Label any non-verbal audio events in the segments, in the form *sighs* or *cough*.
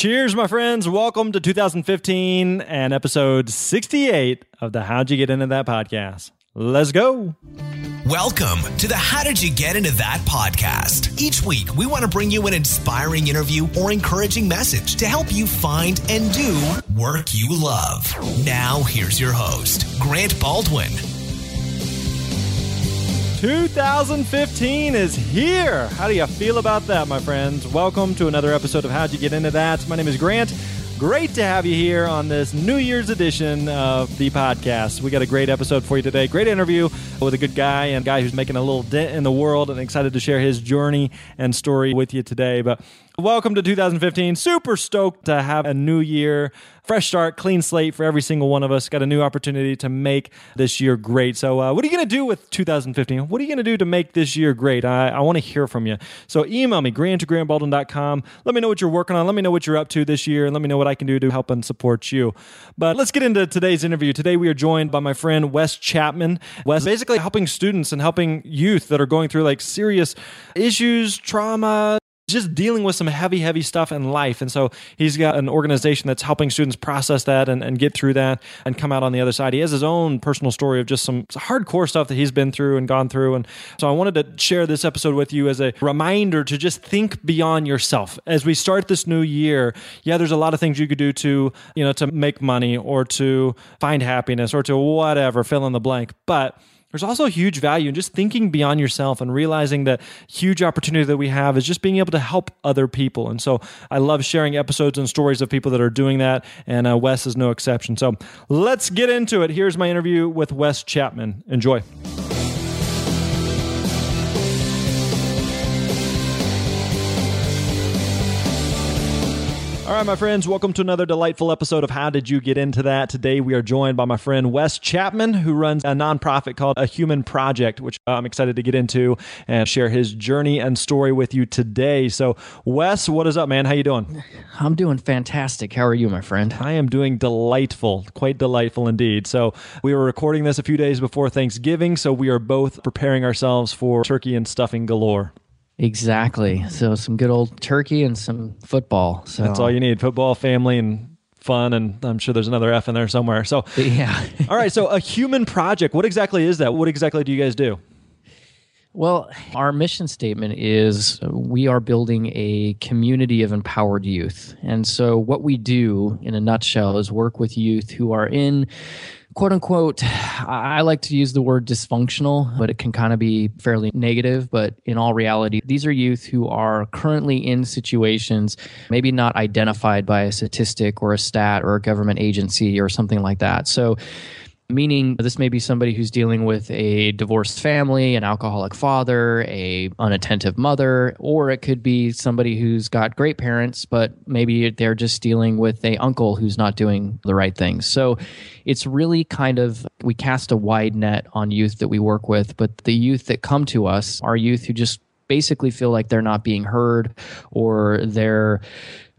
Cheers, my friends. Welcome to 2015 and episode 68 of the How'd You Get Into That podcast. Let's go. Welcome to the How Did You Get Into That podcast. Each week, we want to bring you an inspiring interview or encouraging message to help you find and do work you love. Now, here's your host, Grant Baldwin. 2015 is here. How do you feel about that, my friends? Welcome to another episode of How'd You Get Into That. My name is Grant. Great to have you here on this New Year's edition of the podcast. We got a great episode for you today. Great interview with a good guy and a guy who's making a little dent in the world and excited to share his journey and story with you today. But welcome to 2015. Super stoked to have a new year fresh start, clean slate for every single one of us. Got a new opportunity to make this year great. So, uh, what are you going to do with 2015? What are you going to do to make this year great? I, I want to hear from you. So, email me, grant at grantbaldwin.com. Let me know what you're working on. Let me know what you're up to this year, and let me know what I can do to help and support you. But let's get into today's interview. Today, we are joined by my friend Wes Chapman. Wes basically helping students and helping youth that are going through like serious issues, trauma, just dealing with some heavy, heavy stuff in life. And so he's got an organization that's helping students process that and, and get through that and come out on the other side. He has his own personal story of just some hardcore stuff that he's been through and gone through. And so I wanted to share this episode with you as a reminder to just think beyond yourself. As we start this new year, yeah, there's a lot of things you could do to, you know, to make money or to find happiness or to whatever, fill in the blank. But there's also huge value in just thinking beyond yourself and realizing that huge opportunity that we have is just being able to help other people. And so I love sharing episodes and stories of people that are doing that, and uh, Wes is no exception. So let's get into it. Here's my interview with Wes Chapman. Enjoy. All right, my friends, welcome to another delightful episode of How Did You Get Into That? Today we are joined by my friend Wes Chapman, who runs a nonprofit called A Human Project, which I'm excited to get into and share his journey and story with you today. So, Wes, what is up, man? How you doing? I'm doing fantastic. How are you, my friend? I am doing delightful, quite delightful indeed. So, we were recording this a few days before Thanksgiving, so we are both preparing ourselves for turkey and stuffing galore. Exactly. So some good old turkey and some football. So That's all you need football, family, and fun. And I'm sure there's another F in there somewhere. So, *laughs* yeah. all right. So, a human project, what exactly is that? What exactly do you guys do? Well, our mission statement is we are building a community of empowered youth. And so, what we do in a nutshell is work with youth who are in quote unquote, I like to use the word dysfunctional, but it can kind of be fairly negative. But in all reality, these are youth who are currently in situations maybe not identified by a statistic or a stat or a government agency or something like that. So meaning this may be somebody who's dealing with a divorced family an alcoholic father a unattentive mother or it could be somebody who's got great parents but maybe they're just dealing with a uncle who's not doing the right things so it's really kind of we cast a wide net on youth that we work with but the youth that come to us are youth who just basically feel like they're not being heard or they're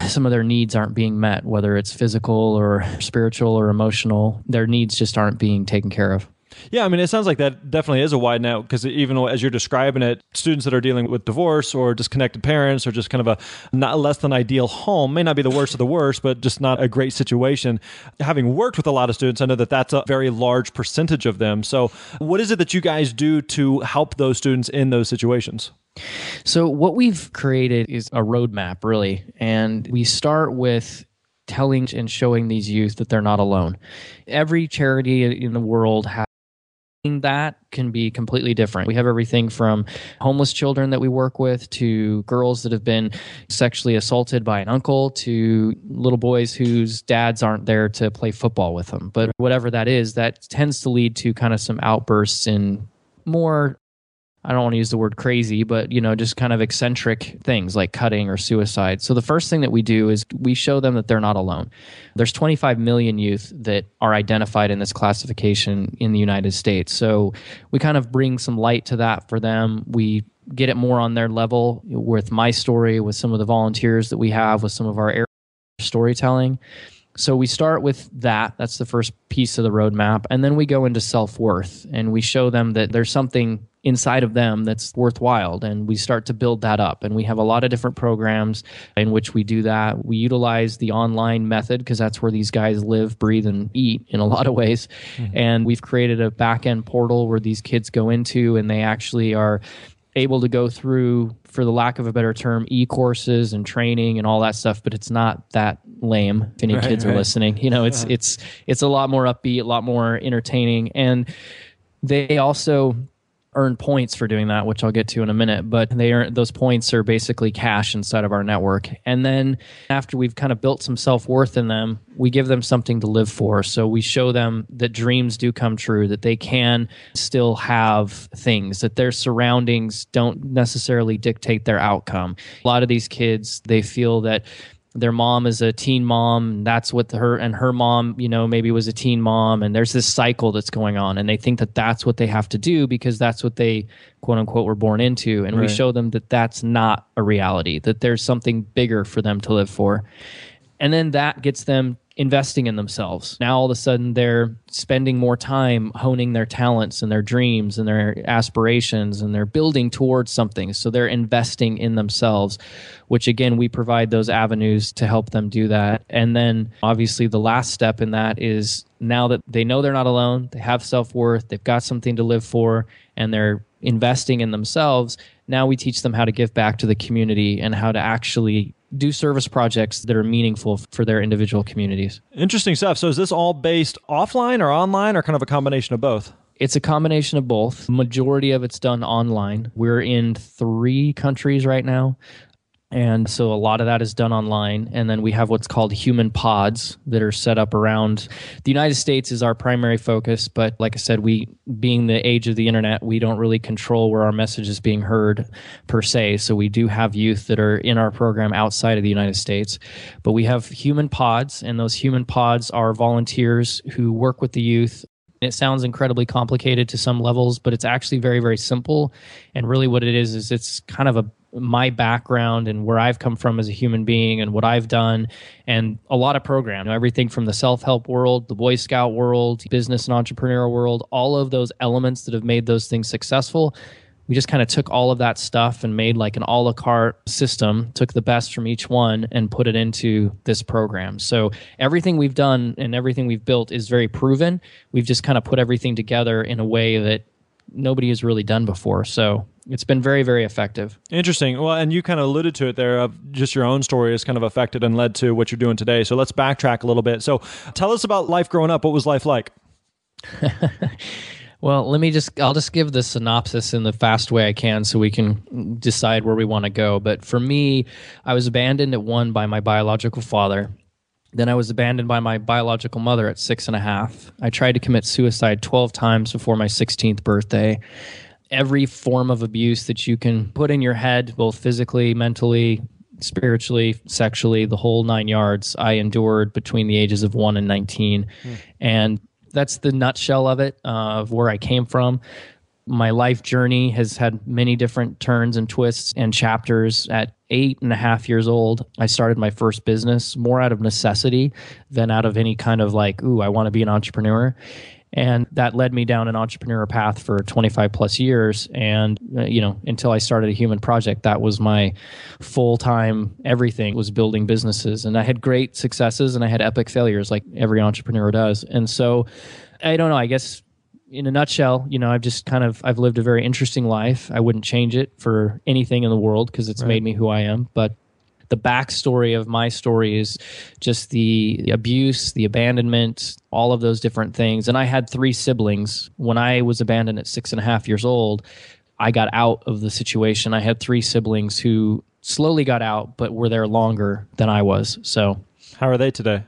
some of their needs aren't being met, whether it's physical or spiritual or emotional. Their needs just aren't being taken care of. Yeah, I mean, it sounds like that definitely is a wide net because even as you're describing it, students that are dealing with divorce or disconnected parents or just kind of a not less than ideal home may not be the worst of the worst, but just not a great situation. Having worked with a lot of students, I know that that's a very large percentage of them. So, what is it that you guys do to help those students in those situations? So, what we've created is a roadmap, really. And we start with telling and showing these youth that they're not alone. Every charity in the world has that can be completely different. We have everything from homeless children that we work with to girls that have been sexually assaulted by an uncle to little boys whose dads aren't there to play football with them. But whatever that is, that tends to lead to kind of some outbursts in more I don't want to use the word crazy, but you know, just kind of eccentric things like cutting or suicide. So the first thing that we do is we show them that they're not alone. There's 25 million youth that are identified in this classification in the United States. So we kind of bring some light to that for them. We get it more on their level with my story, with some of the volunteers that we have, with some of our storytelling So we start with that. That's the first piece of the roadmap. And then we go into self worth and we show them that there's something inside of them that's worthwhile. And we start to build that up. And we have a lot of different programs in which we do that. We utilize the online method because that's where these guys live, breathe, and eat in a lot of ways. Mm-hmm. And we've created a back end portal where these kids go into and they actually are able to go through for the lack of a better term e-courses and training and all that stuff but it's not that lame if any right, kids right. are listening. You know it's it's it's a lot more upbeat a lot more entertaining. And they also earn points for doing that, which I'll get to in a minute. But they earn those points are basically cash inside of our network. And then after we've kind of built some self worth in them, we give them something to live for. So we show them that dreams do come true, that they can still have things, that their surroundings don't necessarily dictate their outcome. A lot of these kids, they feel that their mom is a teen mom and that's what her and her mom you know maybe was a teen mom and there's this cycle that's going on and they think that that's what they have to do because that's what they quote unquote were born into and right. we show them that that's not a reality that there's something bigger for them to live for and then that gets them investing in themselves. Now all of a sudden they're spending more time honing their talents and their dreams and their aspirations and they're building towards something. So they're investing in themselves, which again we provide those avenues to help them do that. And then obviously the last step in that is now that they know they're not alone, they have self-worth, they've got something to live for and they're investing in themselves, now we teach them how to give back to the community and how to actually do service projects that are meaningful for their individual communities. Interesting stuff. So is this all based offline or online or kind of a combination of both? It's a combination of both. Majority of it's done online. We're in 3 countries right now. And so a lot of that is done online. And then we have what's called human pods that are set up around the United States is our primary focus. But like I said, we, being the age of the internet, we don't really control where our message is being heard per se. So we do have youth that are in our program outside of the United States. But we have human pods, and those human pods are volunteers who work with the youth it sounds incredibly complicated to some levels, but it's actually very, very simple. And really, what it is is it's kind of a my background and where I've come from as a human being and what I've done, and a lot of program, everything from the self help world, the Boy Scout world, business and entrepreneurial world, all of those elements that have made those things successful. We just kind of took all of that stuff and made like an a la carte system, took the best from each one and put it into this program. So everything we've done and everything we've built is very proven. We've just kind of put everything together in a way that nobody has really done before. So it's been very, very effective. Interesting. Well, and you kind of alluded to it there of just your own story has kind of affected and led to what you're doing today. So let's backtrack a little bit. So tell us about life growing up. What was life like? *laughs* well, let me just, I'll just give the synopsis in the fast way I can so we can decide where we want to go. But for me, I was abandoned at one by my biological father. Then I was abandoned by my biological mother at six and a half. I tried to commit suicide 12 times before my 16th birthday. Every form of abuse that you can put in your head, both physically, mentally, spiritually, sexually, the whole nine yards, I endured between the ages of one and 19. Mm. And that's the nutshell of it, uh, of where I came from my life journey has had many different turns and twists and chapters. At eight and a half years old, I started my first business more out of necessity than out of any kind of like, ooh, I want to be an entrepreneur. And that led me down an entrepreneur path for 25 plus years. And, uh, you know, until I started a human project, that was my full time everything was building businesses. And I had great successes and I had epic failures like every entrepreneur does. And so I don't know, I guess in a nutshell, you know, I've just kind of I've lived a very interesting life. I wouldn't change it for anything in the world because it's right. made me who I am. But the backstory of my story is just the abuse, the abandonment, all of those different things. And I had three siblings. When I was abandoned at six and a half years old, I got out of the situation. I had three siblings who slowly got out, but were there longer than I was. So, how are they today?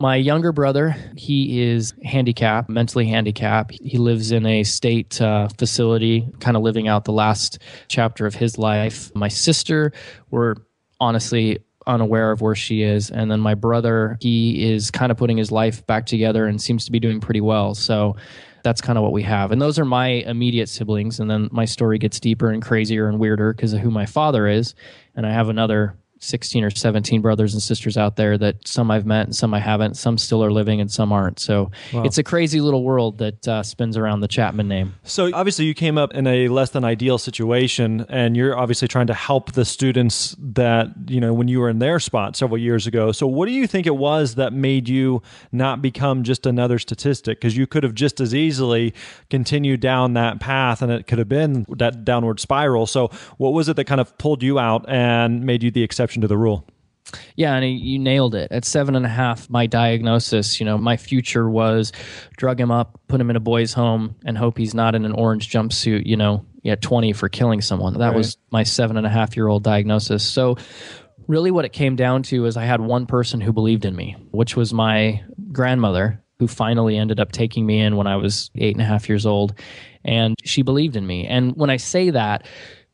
My younger brother, he is handicapped, mentally handicapped. He lives in a state uh, facility, kind of living out the last chapter of his life. My sister, we're honestly unaware of where she is. And then my brother, he is kind of putting his life back together and seems to be doing pretty well. So that's kind of what we have. And those are my immediate siblings. And then my story gets deeper and crazier and weirder because of who my father is. And I have another 16 or 17 brothers and sisters out there that some I've met and some I haven't. Some still are living and some aren't. So wow. it's a crazy little world that uh, spins around the Chapman name. So obviously, you came up in a less than ideal situation, and you're obviously trying to help the students that, you know, when you were in their spot several years ago. So, what do you think it was that made you not become just another statistic? Because you could have just as easily continued down that path and it could have been that downward spiral. So, what was it that kind of pulled you out and made you the exception to the rule? Yeah, and you nailed it. At seven and a half, my diagnosis, you know, my future was drug him up, put him in a boys' home, and hope he's not in an orange jumpsuit, you know, at 20 for killing someone. That right. was my seven and a half year old diagnosis. So, really, what it came down to is I had one person who believed in me, which was my grandmother, who finally ended up taking me in when I was eight and a half years old. And she believed in me. And when I say that,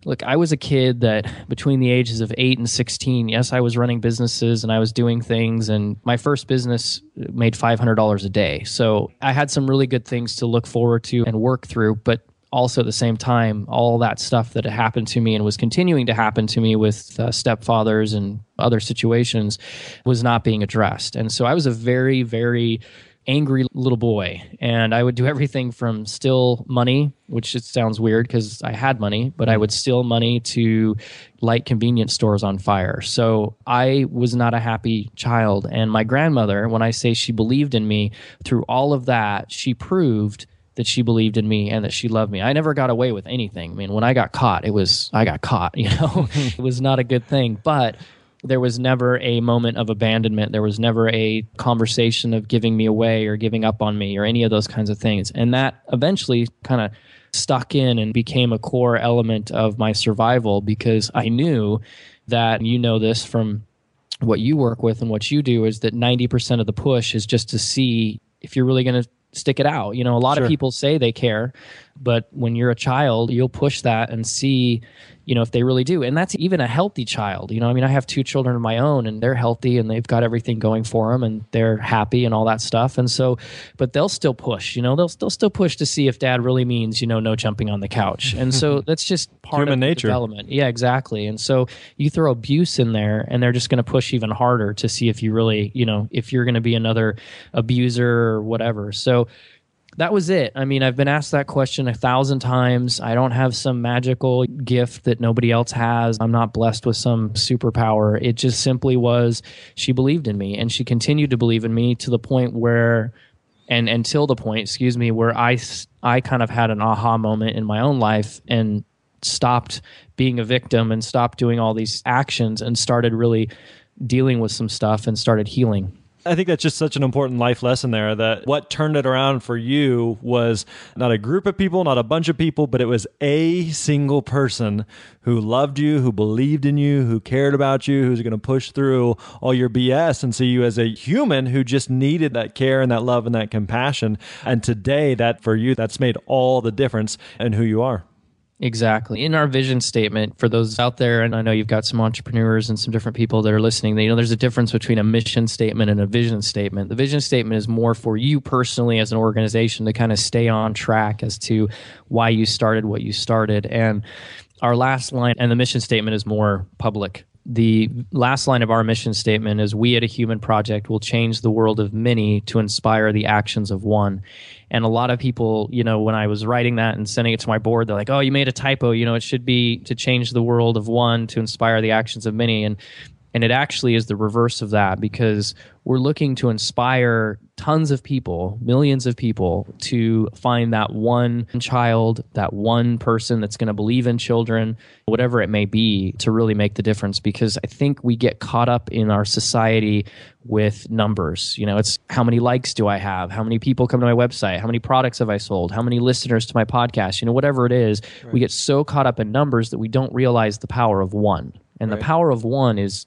look, I was a kid that between the ages of 8 and 16, yes, I was running businesses and I was doing things. And my first business made $500 a day. So I had some really good things to look forward to and work through. But also at the same time, all that stuff that had happened to me and was continuing to happen to me with uh, stepfathers and other situations was not being addressed. And so I was a very, very angry little boy and i would do everything from steal money which it sounds weird because i had money but i would steal money to light convenience stores on fire so i was not a happy child and my grandmother when i say she believed in me through all of that she proved that she believed in me and that she loved me. I never got away with anything. I mean, when I got caught, it was I got caught, *laughs* you know. it was not a good thing, but there was never a moment of abandonment. There was never a conversation of giving me away or giving up on me or any of those kinds of things. And that eventually kind of stuck in and became a core element of my survival because I knew that you know this from what you work with and what you do is that 90% of the push is just to see if you're really going to stick it out. You know, a lot sure. of people say they care, but when you're a child, you'll push that and see, you know, if they really do. And that's even a healthy child. You know, I mean, I have two children of my own and they're healthy and they've got everything going for them and they're happy and all that stuff. And so, but they'll still push, you know, they'll, they'll still push to see if dad really means, you know, no jumping on the couch. And so *laughs* that's just part Human of nature. development. Yeah, exactly. And so you throw abuse in there and they're just going to push even harder to see if you really, you know, if you're going to be another abuser or whatever. So, that was it. I mean, I've been asked that question a thousand times. I don't have some magical gift that nobody else has. I'm not blessed with some superpower. It just simply was she believed in me and she continued to believe in me to the point where and until the point, excuse me, where I I kind of had an aha moment in my own life and stopped being a victim and stopped doing all these actions and started really dealing with some stuff and started healing. I think that's just such an important life lesson there that what turned it around for you was not a group of people, not a bunch of people, but it was a single person who loved you, who believed in you, who cared about you, who's going to push through all your BS and see you as a human who just needed that care and that love and that compassion. And today, that for you, that's made all the difference in who you are. Exactly. In our vision statement, for those out there, and I know you've got some entrepreneurs and some different people that are listening, you know, there's a difference between a mission statement and a vision statement. The vision statement is more for you personally as an organization to kind of stay on track as to why you started what you started. And our last line and the mission statement is more public the last line of our mission statement is we at a human project will change the world of many to inspire the actions of one and a lot of people you know when i was writing that and sending it to my board they're like oh you made a typo. You know it should be to change the world of one to inspire the actions of many. And and it actually is the reverse of that because we're looking to inspire tons of people, millions of people, to find that one child, that one person that's going to believe in children, whatever it may be, to really make the difference. Because I think we get caught up in our society with numbers. You know, it's how many likes do I have? How many people come to my website? How many products have I sold? How many listeners to my podcast? You know, whatever it is, right. we get so caught up in numbers that we don't realize the power of one. And right. the power of one is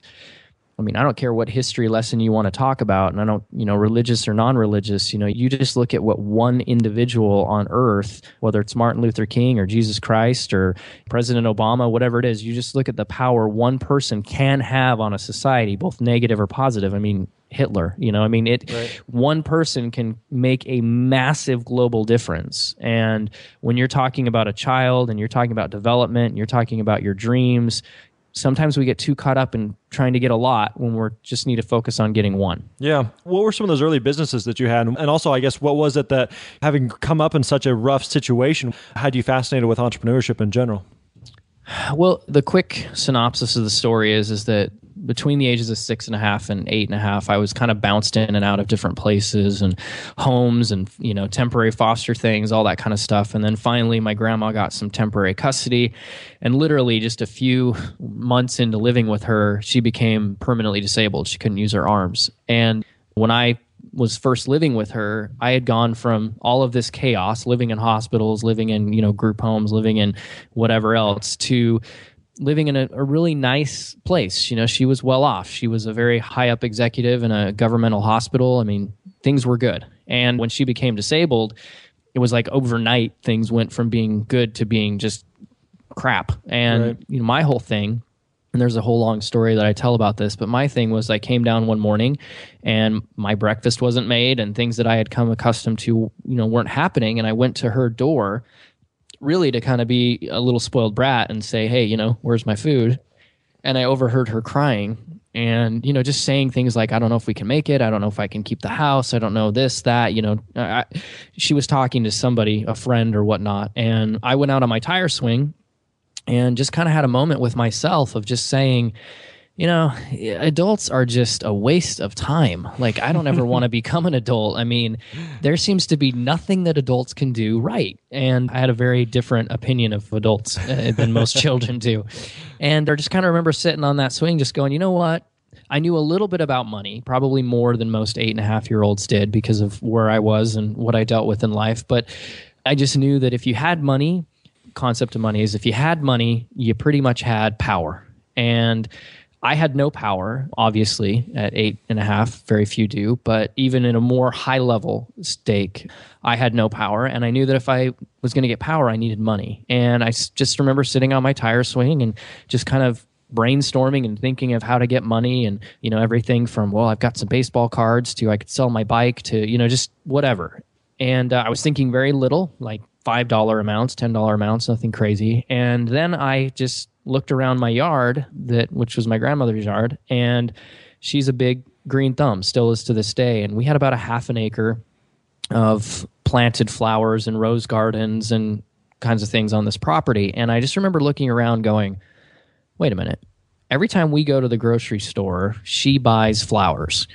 I mean, I don't care what history lesson you want to talk about, and I don't, you know, religious or non religious, you know, you just look at what one individual on earth, whether it's Martin Luther King or Jesus Christ or President Obama, whatever it is, you just look at the power one person can have on a society, both negative or positive. I mean, Hitler, you know, I mean, it, right. one person can make a massive global difference. And when you're talking about a child and you're talking about development, and you're talking about your dreams, sometimes we get too caught up in trying to get a lot when we're just need to focus on getting one. Yeah. What were some of those early businesses that you had? And also, I guess, what was it that having come up in such a rough situation had you fascinated with entrepreneurship in general? Well, the quick synopsis of the story is is that between the ages of six and a half and eight and a half, I was kind of bounced in and out of different places and homes and you know temporary foster things, all that kind of stuff. And then finally, my grandma got some temporary custody, and literally just a few months into living with her, she became permanently disabled. She couldn't use her arms. And when I was first living with her, I had gone from all of this chaos, living in hospitals, living in you know group homes, living in whatever else, to living in a, a, really nice place. You know, she was well off. She was a very high up executive in a governmental hospital. I mean, things were good. And when she became disabled, it was like overnight things went from being good to being just crap. And right. you know, my whole thing and there's a whole long story that I tell about this, but my thing was I came down one morning and my breakfast wasn't made and things that I had come accustomed to, you know, weren't happening and I went to her door really to kind of be a little spoiled brat and say, "Hey, you know, where's my food?" And I overheard her crying and you know just saying things like i don't know if we can make it. I don't know if i can keep the house. I don't know this that you know. I, she was talking to somebody a friend or whatnot and i went out on my tire swing and just kind of had a moment with myself of just saying you know, adults are just a waste of time. Like, I don't ever want to *laughs* become an adult. I mean, there seems to be nothing that adults can do right. And I had a very different opinion of adults uh, than most children do. And I just kind of remember sitting on that swing, just going, you know what? I knew a little bit about money, probably more than most eight and a half year olds did because of where I was and what I dealt with in life. But I just knew that if you had money, concept of money is if you had money, you pretty much had power. And I had no power, obviously, at eight and a half. Very few do. But even in a more high level stake, I had no power. And I knew that if I was going to get power, I needed money. And I just remember sitting on my tire swing and just kind of brainstorming and thinking of how to get money and, you know, everything from, well, I've got some baseball cards to I could sell my bike to, you know, just whatever. And uh, I was thinking very little, like $5 amounts, $10 amounts, nothing crazy. And then I just looked around my yard that which was my grandmother's yard and she's a big green thumb still is to this day. And we had about a half an acre of planted flowers and rose gardens and kinds of things on this property. And i just remember looking around going wait a minute. Every time we go to the grocery store she buys flowers.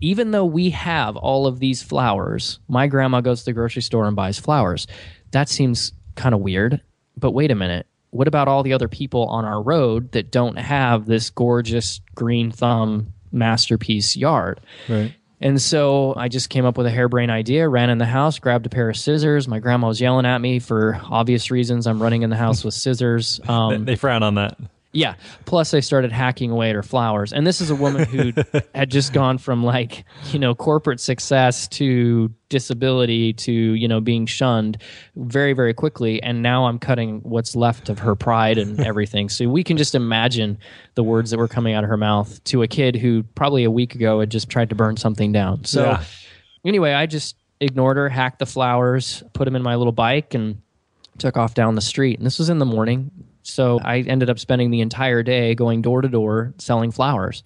Even though we have all of these flowers my grandma goes to the grocery store and buys flowers. That seems kind of weird but wait a minute what about all the other people on our road that don't have this gorgeous green thumb masterpiece yard? Right. And so I just came up with a harebrained idea, ran in the house, grabbed a pair of scissors. My grandma was yelling at me for obvious reasons. I'm running in the house with scissors. *laughs* Um, they frown on that. Yeah. Plus, I started hacking away at her flowers. And this is a woman who *laughs* had just gone from like, you know, corporate success to disability to, you know, being shunned very, very quickly. And now I'm cutting what's left of her pride and *laughs* everything. so we can just imagine the words that were coming out of her mouth to a kid who probably a week ago had just tried to burn something down. So yeah. anyway, I just ignored her, hacked the flowers, put them in my little bike, and took off down the street. And this was in the morning so I ended up spending the entire day going door to door selling flowers.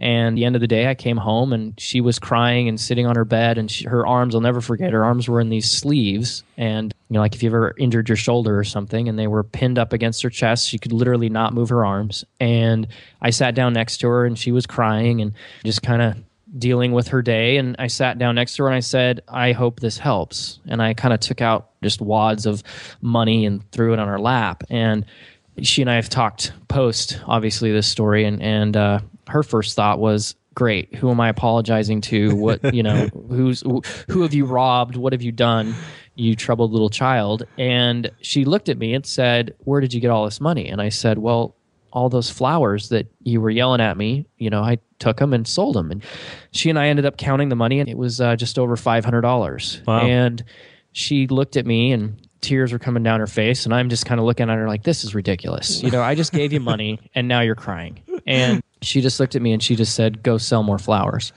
And the end of the day, I came home and she was crying and sitting on her bed, and she, her arms, I'll never forget, her arms were in these sleeves. And, you know, like if you've ever injured your shoulder or something, and they were pinned up against her chest, she could literally not move her arms. And I sat down next to her and she was crying and just kind of dealing with her day. And I sat down next to her and I said, I hope this helps. And I kind of took out just wads of money and threw it on her lap. And she and I have talked post, obviously, this story. And, and uh, her first thought was, great who am i apologizing to what you know *laughs* who's who have you robbed what have you done you troubled little child and she looked at me and said where did you get all this money and i said well all those flowers that you were yelling at me, you know, I took them and sold them. And she and I ended up counting the money, and it was uh, just over five hundred dollars. Wow. And she looked at me, and tears were coming down her face, and I'm just kind of looking at her like, "This is ridiculous." You know, I just gave you money, and now you're crying. And she just looked at me, and she just said, "Go sell more flowers."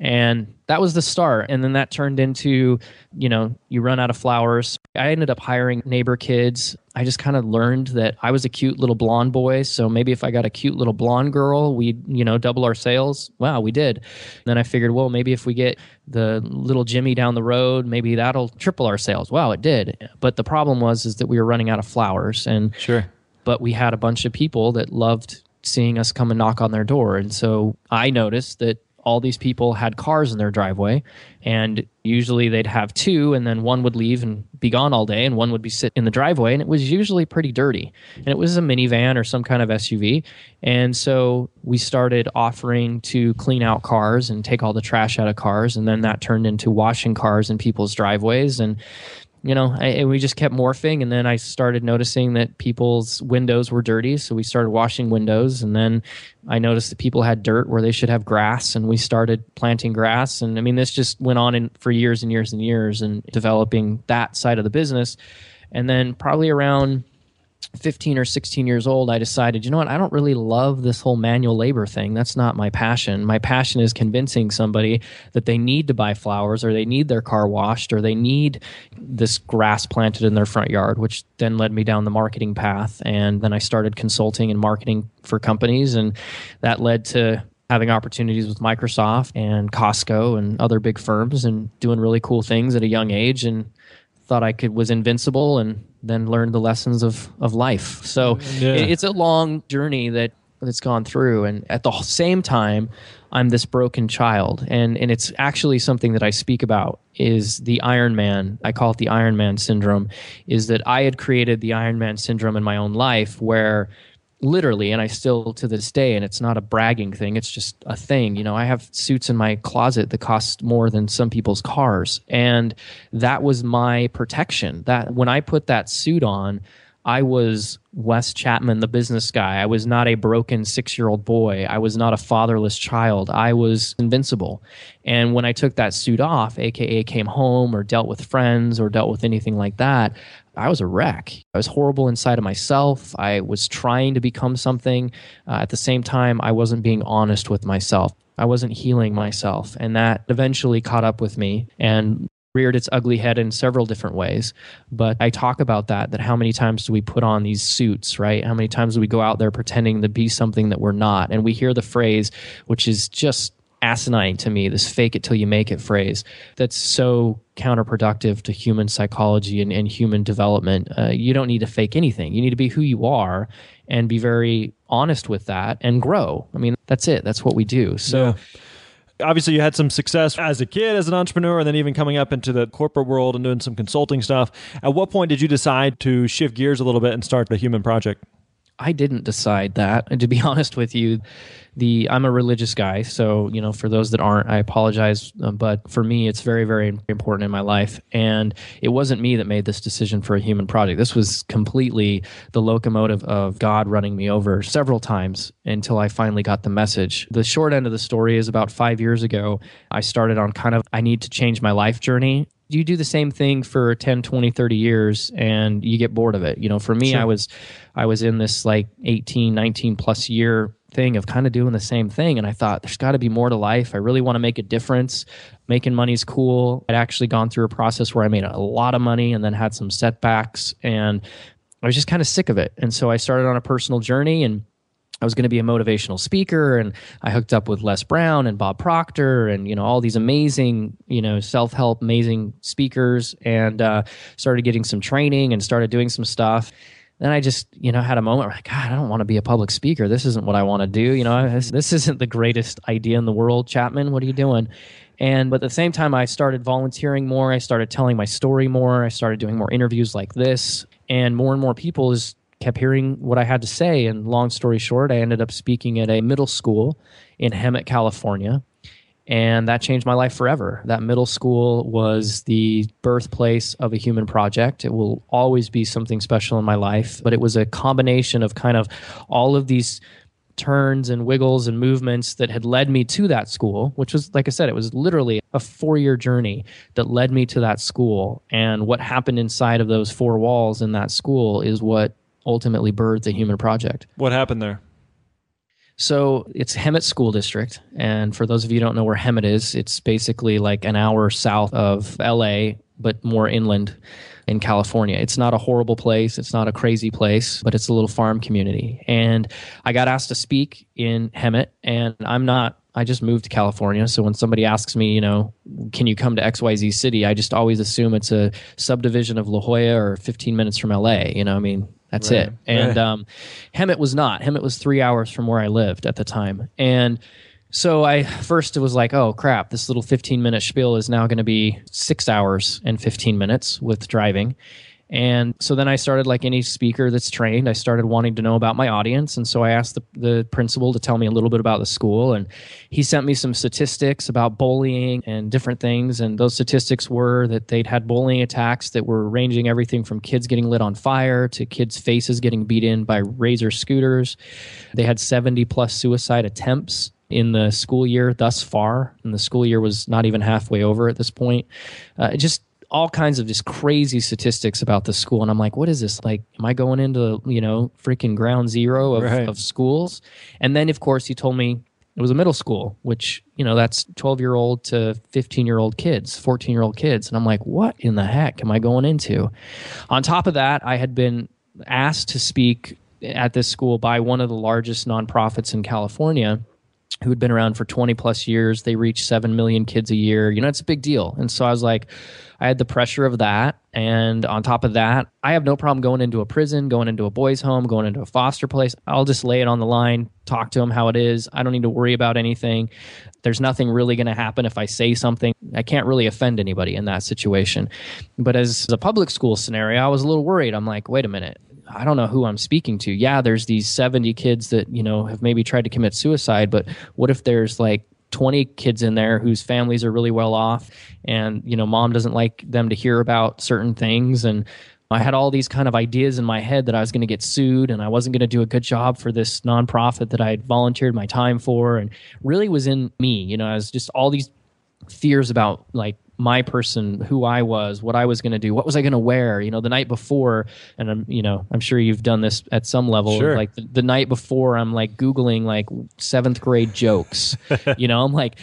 And that was the start. And then that turned into, you know, you run out of flowers. I ended up hiring neighbor kids. I just kind of learned that I was a cute little blonde boy. So maybe if I got a cute little blonde girl, we'd, you know, double our sales. Wow, we did. And then I figured, well, maybe if we get the little Jimmy down the road, maybe that'll triple our sales. Wow, it did. But the problem was is that we were running out of flowers. And Sure. but we had a bunch of people that loved seeing us come and knock on their door. And so I noticed that all these people had cars in their driveway and usually they'd have two and then one would leave and be gone all day and one would be sit in the driveway and it was usually pretty dirty. And it was a minivan or some kind of SUV and so we started offering to clean out cars and take all the trash out of cars and then that turned into washing cars in people's driveways. And you know, I, we just kept morphing. And then I started noticing that people's windows were dirty. So we started washing windows. And then I noticed that people had dirt where they should have grass. And we started planting grass. And I mean, this just went on in, for years and years and years and developing that side of the business. And then probably around 15 or 16 years old, I decided, you know what, I don't really love this whole manual labor thing. That's not my passion. My passion is convincing somebody that they need to buy flowers or they need their car washed or they need this grass planted in their front yard, which then led me down the marketing path. And then I started consulting and marketing for companies. And that led to having opportunities with Microsoft and Costco and other big firms and doing really cool things at a young age. And thought I could was invincible and then learn the lessons of of life. So Yeah. it- it's a long journey that that's gone through and at the same time I'm this broken child and and it's actually something that I speak about is the Iron Man. I call it the Iron Man syndrome is that I had created the Iron Man syndrome in my own life where literally and i still to this day and it's not a bragging thing it's just a thing you know i have suits in my closet that cost more than some people's cars and that was my protection. That when i put that suit on i was wes chapman the business guy. I was not a broken six year old boy. I was not a fatherless child. I was invincible. And when i took that suit off aka came home or dealt with friends or dealt with anything like that I was a wreck. I was horrible inside of myself. I was trying to become something. Uh, at the same time, I wasn't being honest with myself. I wasn't healing myself. And that eventually caught up with me and reared its ugly head in several different ways. But I talk about that, that how many times do we put on these suits, right? How many times do we go out there pretending to be something that we're not? And we hear the phrase, which is just asinine to me this fake it till you make it phrase that's so counterproductive to human psychology and, and human development uh, you don't need to fake anything you need to be who you are and be very honest with that and grow i mean that's it that's what we do so Yeah. Obviously, you had some success as a kid, as an entrepreneur, and then even coming up into the corporate world and doing some consulting stuff. At what point did you decide to shift gears a little bit and start the human project? I didn't decide that. And to be *laughs* honest with you, the I'm a religious guy, so you know, for those that aren't, I apologize. uh, But for me, it's very, very important in my life, and it wasn't me that made this decision for a human project. This was completely the locomotive of God running me over several times until I finally got the message. The short end of the story is about five years ago. I started on kind of I need to change my life journey you do the same thing for 10 20 30 years and you get bored of it. You know for me Sure. i was i was in this like 18 19 plus year thing of kind of doing the same thing and i thought there's got to be more to life. I really want to make a difference. Making money's cool. I'd actually gone through a process where i made a lot of money and then had some setbacks and i was just kind of sick of it. And so i started on a personal journey and I was going to be a motivational speaker and I hooked up with Les Brown and Bob Proctor and you know all these amazing you know self-help amazing speakers and uh, started getting some training and started doing some stuff. Then I just you know had a moment where like God I don't want to be a public speaker. This isn't what I want to do. You know this, this isn't the greatest idea in the world Chapman. What are you doing? And but at the same time I started volunteering more. I started telling my story more. I started doing more interviews like this. And more and more people is kept hearing what I had to say. And long story short, I ended up speaking at a middle school in Hemet, California. And that changed my life forever. That middle school was the birthplace of a human project. It will always be something special in my life, but it was a combination of kind of all of these turns and wiggles and movements that had led me to that school, which was, like I said, it was literally a four year journey that led me to that school. And what happened inside of those four walls in that school is what ultimately birthed the human project. What happened there? So it's Hemet School District. And for those of you who don't know where Hemet is, it's basically like an hour south of LA, but more inland in California. It's not a horrible place. It's not a crazy place, but it's a little farm community. And I got asked to speak in Hemet, and I'm not I just moved to California. So when somebody asks me, you know, can you come to XYZ city? I just always assume it's a subdivision of La Jolla or 15 minutes from LA. You know, I mean, that's right, it. And right. um, Hemet was not. Hemet was three hours from where I lived at the time. And so I first it was like, oh crap, this little 15 minute spiel is now going to be six hours and 15 minutes with driving. And so then I started, like any speaker that's trained, I started wanting to know about my audience. And so I asked the, the principal to tell me a little bit about the school. And he sent me some statistics about bullying and different things. And those statistics were that they'd had bullying attacks that were ranging everything from kids getting lit on fire to kids' faces getting beat in by razor scooters. They had 70 plus suicide attempts in the school year thus far. And the school year was not even halfway over at this point. Uh, just all kinds of just crazy statistics about the school. And i'm like what is this? Like am i going into you know freaking ground zero of, right. of schools? And then of course he told me it was a middle school which you know that's 12 year old to 15 year old kids 14 year old kids. And i'm like what in the heck am i going into? On top of that i had been asked to speak at this school by one of the largest nonprofits in california who had been around for 20 plus years. They reach 7 million kids a year. You know, it's a big deal. And so I was like, I had the pressure of that. And on top of that, I have no problem going into a prison, going into a boys' home, going into a foster place. I'll just lay it on the line, talk to them how it is. I don't need to worry about anything. There's nothing really going to happen if I say something. I can't really offend anybody in that situation. But as a public school scenario, I was a little worried. I'm like, wait a minute. I don't know who I'm speaking to. Yeah, there's these 70 kids that, you know, have maybe tried to commit suicide, but what if there's like 20 kids in there whose families are really well off and, you know, mom doesn't like them to hear about certain things and I had all these kind of ideas in my head that I was going to get sued and I wasn't going to do a good job for this nonprofit that I had volunteered my time for and really was in me, you know, as just all these fears about like my person, who I was, what I was going to do, what was I going to wear, you know, the night before. And I'm, you know, I'm sure you've done this at some level. Sure. Like the, the night before, I'm like Googling like seventh grade jokes, *laughs* you know, I'm like,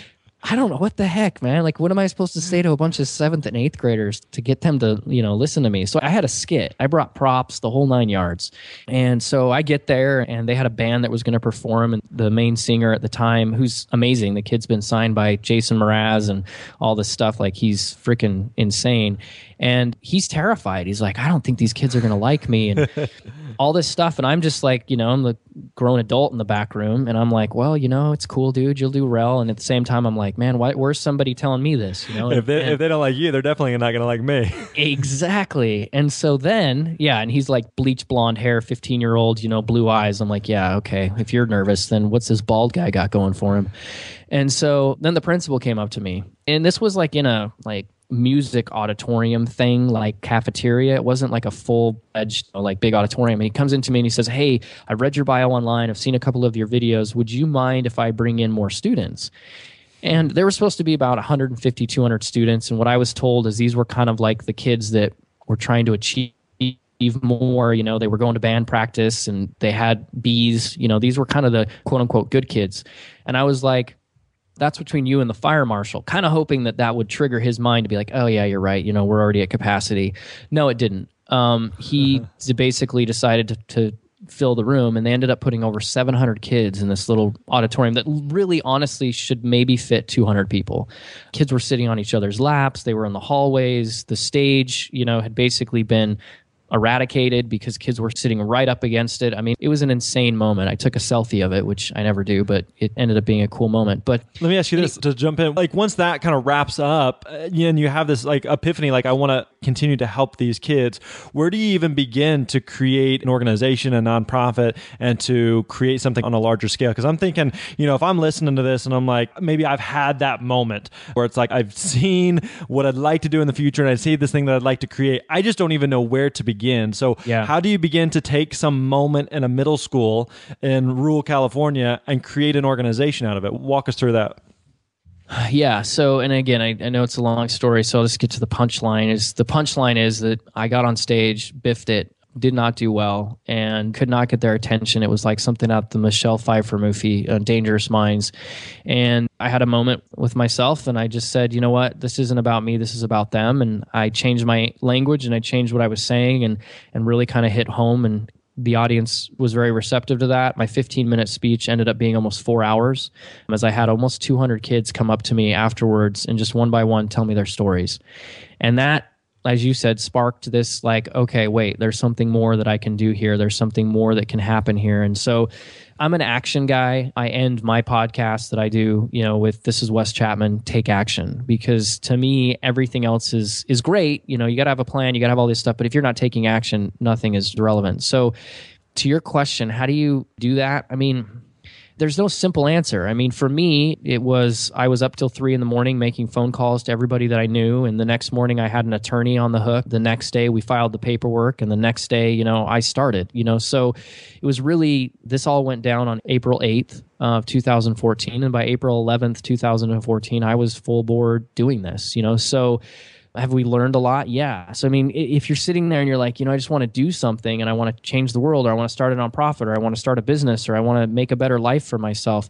I don't know what the heck, man. Like, what am I supposed to say to a bunch of seventh and eighth graders to get them to, you know, listen to me? So I had a skit. I brought props, the whole nine yards. And so I get there, and they had a band that was going to perform. And the main singer at the time, who's amazing, the kid's been signed by Jason Mraz and all this stuff. Like, he's freaking insane and he's terrified. He's like, I don't think these kids are going to like me and *laughs* all this stuff. And I'm just like, you know, I'm the grown adult in the back room, and I'm like, well, you know, it's cool, dude. You'll do well. And at the same time, I'm like, man, why, where's somebody telling me this? You know, if they and, if they don't like you, they're definitely not going to like me. *laughs* exactly. And so then, yeah, and he's like bleach blonde hair, 15 year old, you know, blue eyes. I'm like, yeah, okay. If you're nervous, then what's this bald guy got going for him? And so then the principal came up to me, and this was like in a like music auditorium thing like cafeteria. It wasn't like a full edged like big auditorium. And he comes into me and he says hey i read your bio online. I've seen a couple of your videos. Would you mind if i bring in more students? And there were supposed to be about 150 200 students. And what i was told is these were kind of like the kids that were trying to achieve more. You know they were going to band practice and they had bees you know these were kind of the quote unquote good kids. And i was like that's between you and the fire marshal kind of hoping that that would trigger his mind to be like oh yeah you're right. You know we're already at capacity. No it didn't. Um, he uh-huh. basically decided to, to fill the room and they ended up putting over 700 kids in this little auditorium that really honestly should maybe fit 200 people. Kids were sitting on each other's laps. They were in the hallways. The stage you know had basically been eradicated because kids were sitting right up against it. I mean, it was an insane moment. I took a selfie of it, which I never do, but it ended up being a cool moment. But let me ask you this to jump in. Like once that kind of wraps up uh, and you have this like epiphany, like I want to continue to help these kids, where do you even begin to create an organization, a nonprofit, and to create something on a larger scale? Because I'm thinking, you know, if I'm listening to this and I'm like, maybe I've had that moment where it's like I've seen what I'd like to do in the future and I see this thing that I'd like to create. I just don't even know where to begin begin. So, yeah. how do you begin to take some moment in a middle school in rural California and create an organization out of it? Walk us through that. *sighs* Yeah. So, and again, I, I know it's a long story, so I'll just get to the punchline. Is the punchline is that I got on stage, biffed it, did not do well and could not get their attention. It was like something out the Michelle Pfeiffer movie, uh, Dangerous Minds. And I had a moment with myself and I just said, you know what, this isn't about me, this is about them. And I changed my language and I changed what I was saying and, and really kind of hit home and the audience was very receptive to that. My 15 minute speech ended up being almost four hours as I had almost 200 kids come up to me afterwards and just one by one tell me their stories. And that as you said, sparked this like, okay, wait, there's something more that I can do here. There's something more that can happen here. And so I'm an action guy. I end my podcast that I do, you know, with this is Wes Chapman, take action. Because to me, everything else is is great. You know, you gotta have a plan, you gotta have all this stuff, but if you're not taking action, nothing is relevant. So to your question, how do you do that? I mean, there's no simple answer. I mean, for me, it was I was up till three in the morning making phone calls to everybody that I knew, and the next morning I had an attorney on the hook. The next day we filed the paperwork, and the next day, you know, I started. You know, so it was really this all went down on April eighth of 2014, and by April 11th, 2014, I was full board doing this. You know, so have we learned a lot? Yeah. So, I mean, if you're sitting there and you're like, you know, I just want to do something and I want to change the world or I want to start a nonprofit or I want to start a business or I want to make a better life for myself,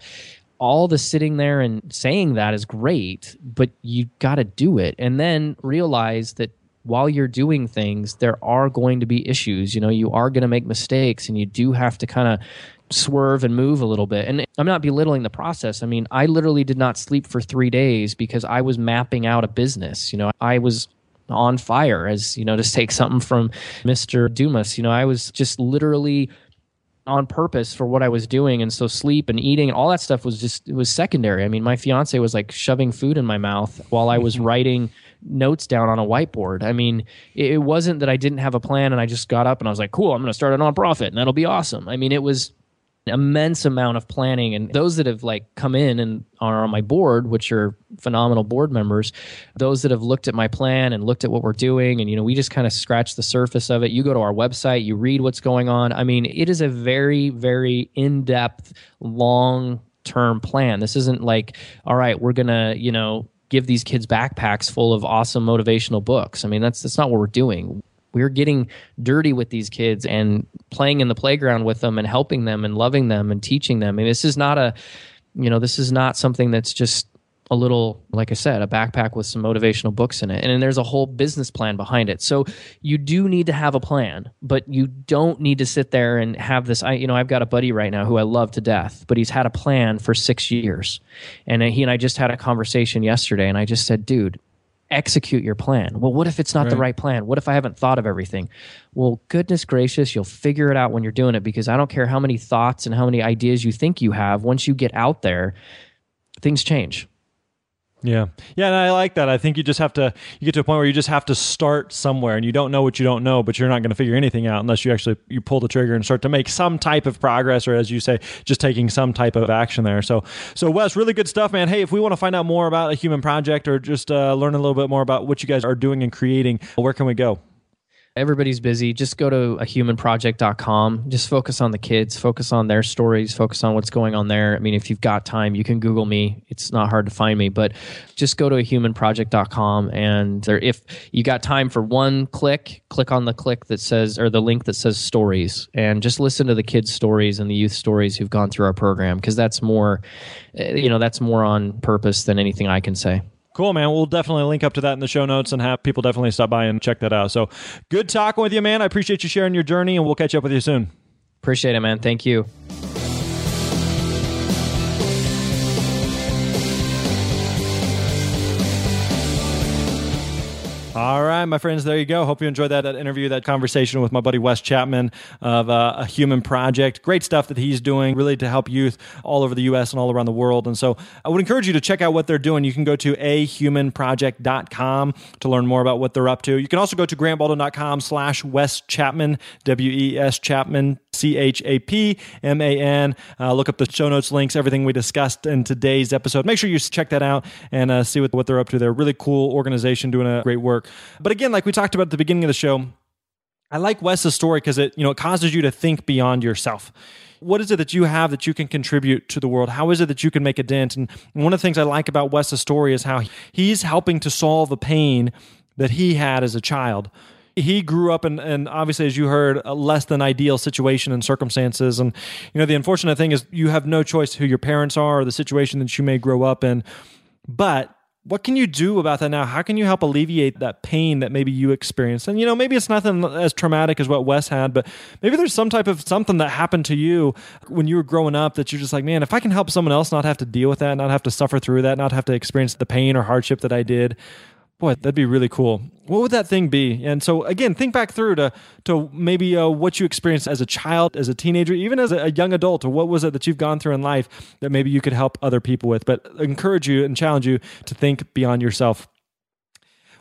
all the sitting there and saying that is great, but you got to do it. And then realize that while you're doing things, there are going to be issues. You know, you are going to make mistakes and you do have to kind of swerve and move a little bit. And I'm not belittling the process. I mean, I literally did not sleep for three days because I was mapping out a business. You know, I was on fire, as you know, to take something from Mr. Dumas. You know, I was just literally on purpose for what I was doing. And so sleep and eating and all that stuff was just, it was secondary. I mean, my fiance was like shoving food in my mouth while I was mm-hmm. writing notes down on a whiteboard. I mean, it wasn't that I didn't have a plan and I just got up and I was like, cool, I'm going to start a nonprofit and that'll be awesome. I mean, it was, immense amount of planning. And those that have like come in and are on my board which are phenomenal board members those that have looked at my plan and looked at what we're doing and you know we just kind of scratch the surface of it. You go to our website you read what's going on. I mean it is a very very in-depth long term plan. This isn't like all right we're gonna you know give these kids backpacks full of awesome motivational books. I mean that's that's not what we're doing we're getting dirty with these kids and playing in the playground with them and helping them and loving them and teaching them. I mean, this is not a, you know, this is not something that's just a little, like I said, a backpack with some motivational books in it. And there's a whole business plan behind it. So you do need to have a plan, but you don't need to sit there and have this. I, you know, I've got a buddy right now who I love to death, but he's had a plan for six years. And he and I just had a conversation yesterday, and I just said, dude, execute your plan. Well, what if it's not right. the right plan? What if I haven't thought of everything? Well, goodness gracious, you'll figure it out when you're doing it because I don't care how many thoughts and how many ideas you think you have. Once you get out there, things change. Yeah. Yeah, and I like that. I think you just have to you get to a point where you just have to start somewhere and you don't know what you don't know, but you're not going to figure anything out unless you actually you pull the trigger and start to make some type of progress or as you say, just taking some type of action there. So so Wes, really good stuff, man. Hey, if we want to find out more about a human project or just uh, learn a little bit more about what you guys are doing and creating, where can we go? Everybody's busy. Just go to a humanproject.com. Just focus on the kids, focus on their stories, focus on what's going on there. I mean, if you've got time, you can Google me. It's not hard to find me, but just go to a humanproject.com. And there, if you got time for one click, click on the click that says, or the link that says stories, and just listen to the kids' stories and the youth stories who've gone through our program, because that's more, eh, you know, that's more on purpose than anything I can say. Cool, man. We'll definitely link up to that in the show notes and have people definitely stop by and check that out. So good talking with you, man. I appreciate you sharing your journey, and we'll catch up with you soon. Appreciate it, man. Thank you. All right, my friends, there you go. Hope you enjoyed that, that interview, that conversation with my buddy Wes Chapman of uh, A Human Project. Great stuff that he's doing, really to help youth all over the U.S. and all around the world. And so I would encourage you to check out what they're doing. You can go to ahumanproject.com to learn more about what they're up to. You can also go to grantbaldwin.com slash Wes Chapman, W-E-S Chapman, C H A P M A N. Uh, look up the show notes links, everything we discussed in today's episode. Make sure you check that out and uh, see what, what they're up to. They're a really cool organization doing a great work. But again, like we talked about at the beginning of the show, I like Wes's story because it, you know, it causes you to think beyond yourself. What is it that you have that you can contribute to the world? How is it that you can make a dent? And one of the things I like about Wes's story is how he's helping to solve a pain that he had as a child he grew up in, and obviously, as you heard, a less than ideal situation and circumstances. And, you know, the unfortunate thing is you have no choice who your parents are or the situation that you may grow up in. But what can you do about that now? How can you help alleviate that pain that maybe you experienced? And you know, maybe it's nothing as traumatic as what Wes had, but maybe there's some type of something that happened to you when you were growing up that you're just like, man, if I can help someone else not have to deal with that, not have to suffer through that, not have to experience the pain or hardship that I did, Boy, that'd be really cool. What would that thing be? And so again, think back through to to maybe uh, what you experienced as a child, as a teenager, even as a young adult, or what was it that you've gone through in life that maybe you could help other people with. But encourage you and challenge you to think beyond yourself.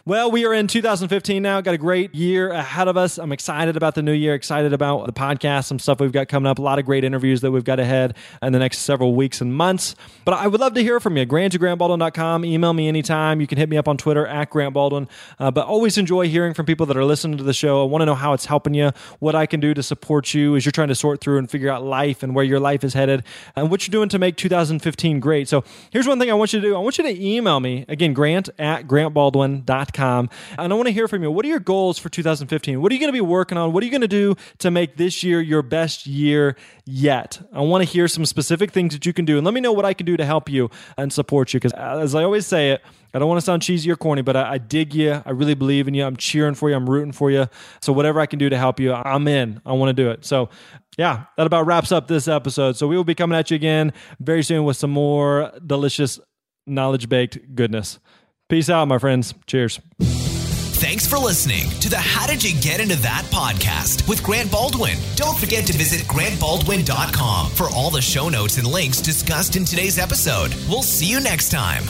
Well, we are in 2015 now. Got a great year ahead of us. I'm excited about the new year, excited about the podcast, some stuff we've got coming up, a lot of great interviews that we've got ahead in the next several weeks and months. But I would love to hear from you. Grant at grantbaldwin.com. Email me anytime. You can hit me up on Twitter at Grant Baldwin. Uh, but always enjoy hearing from people that are listening to the show. I want to know how it's helping you, what I can do to support you as you're trying to sort through and figure out life and where your life is headed and what you're doing to make 2015 great. So here's one thing I want you to do. I want you to email me, again, grant at grantbaldwin.com and I want to hear from you. What are your goals for 2015? What are you going to be working on? What are you going to do to make this year your best year yet? I want to hear some specific things that you can do. And let me know what I can do to help you and support you. Because uh, as I always say it, I don't want to sound cheesy or corny, but I, I, dig you. I really believe in you. I'm cheering for you. I'm rooting for you. So whatever I can do to help you, I'm in. I want to do it. So yeah, that about wraps up this episode. So we will be coming at you again very soon with some more delicious knowledge baked goodness. Peace out, my friends. Cheers. Thanks for listening to the How Did You Get Into That podcast with Grant Baldwin. Don't forget to visit grantbaldwin.com for all the show notes and links discussed in today's episode. We'll see you next time.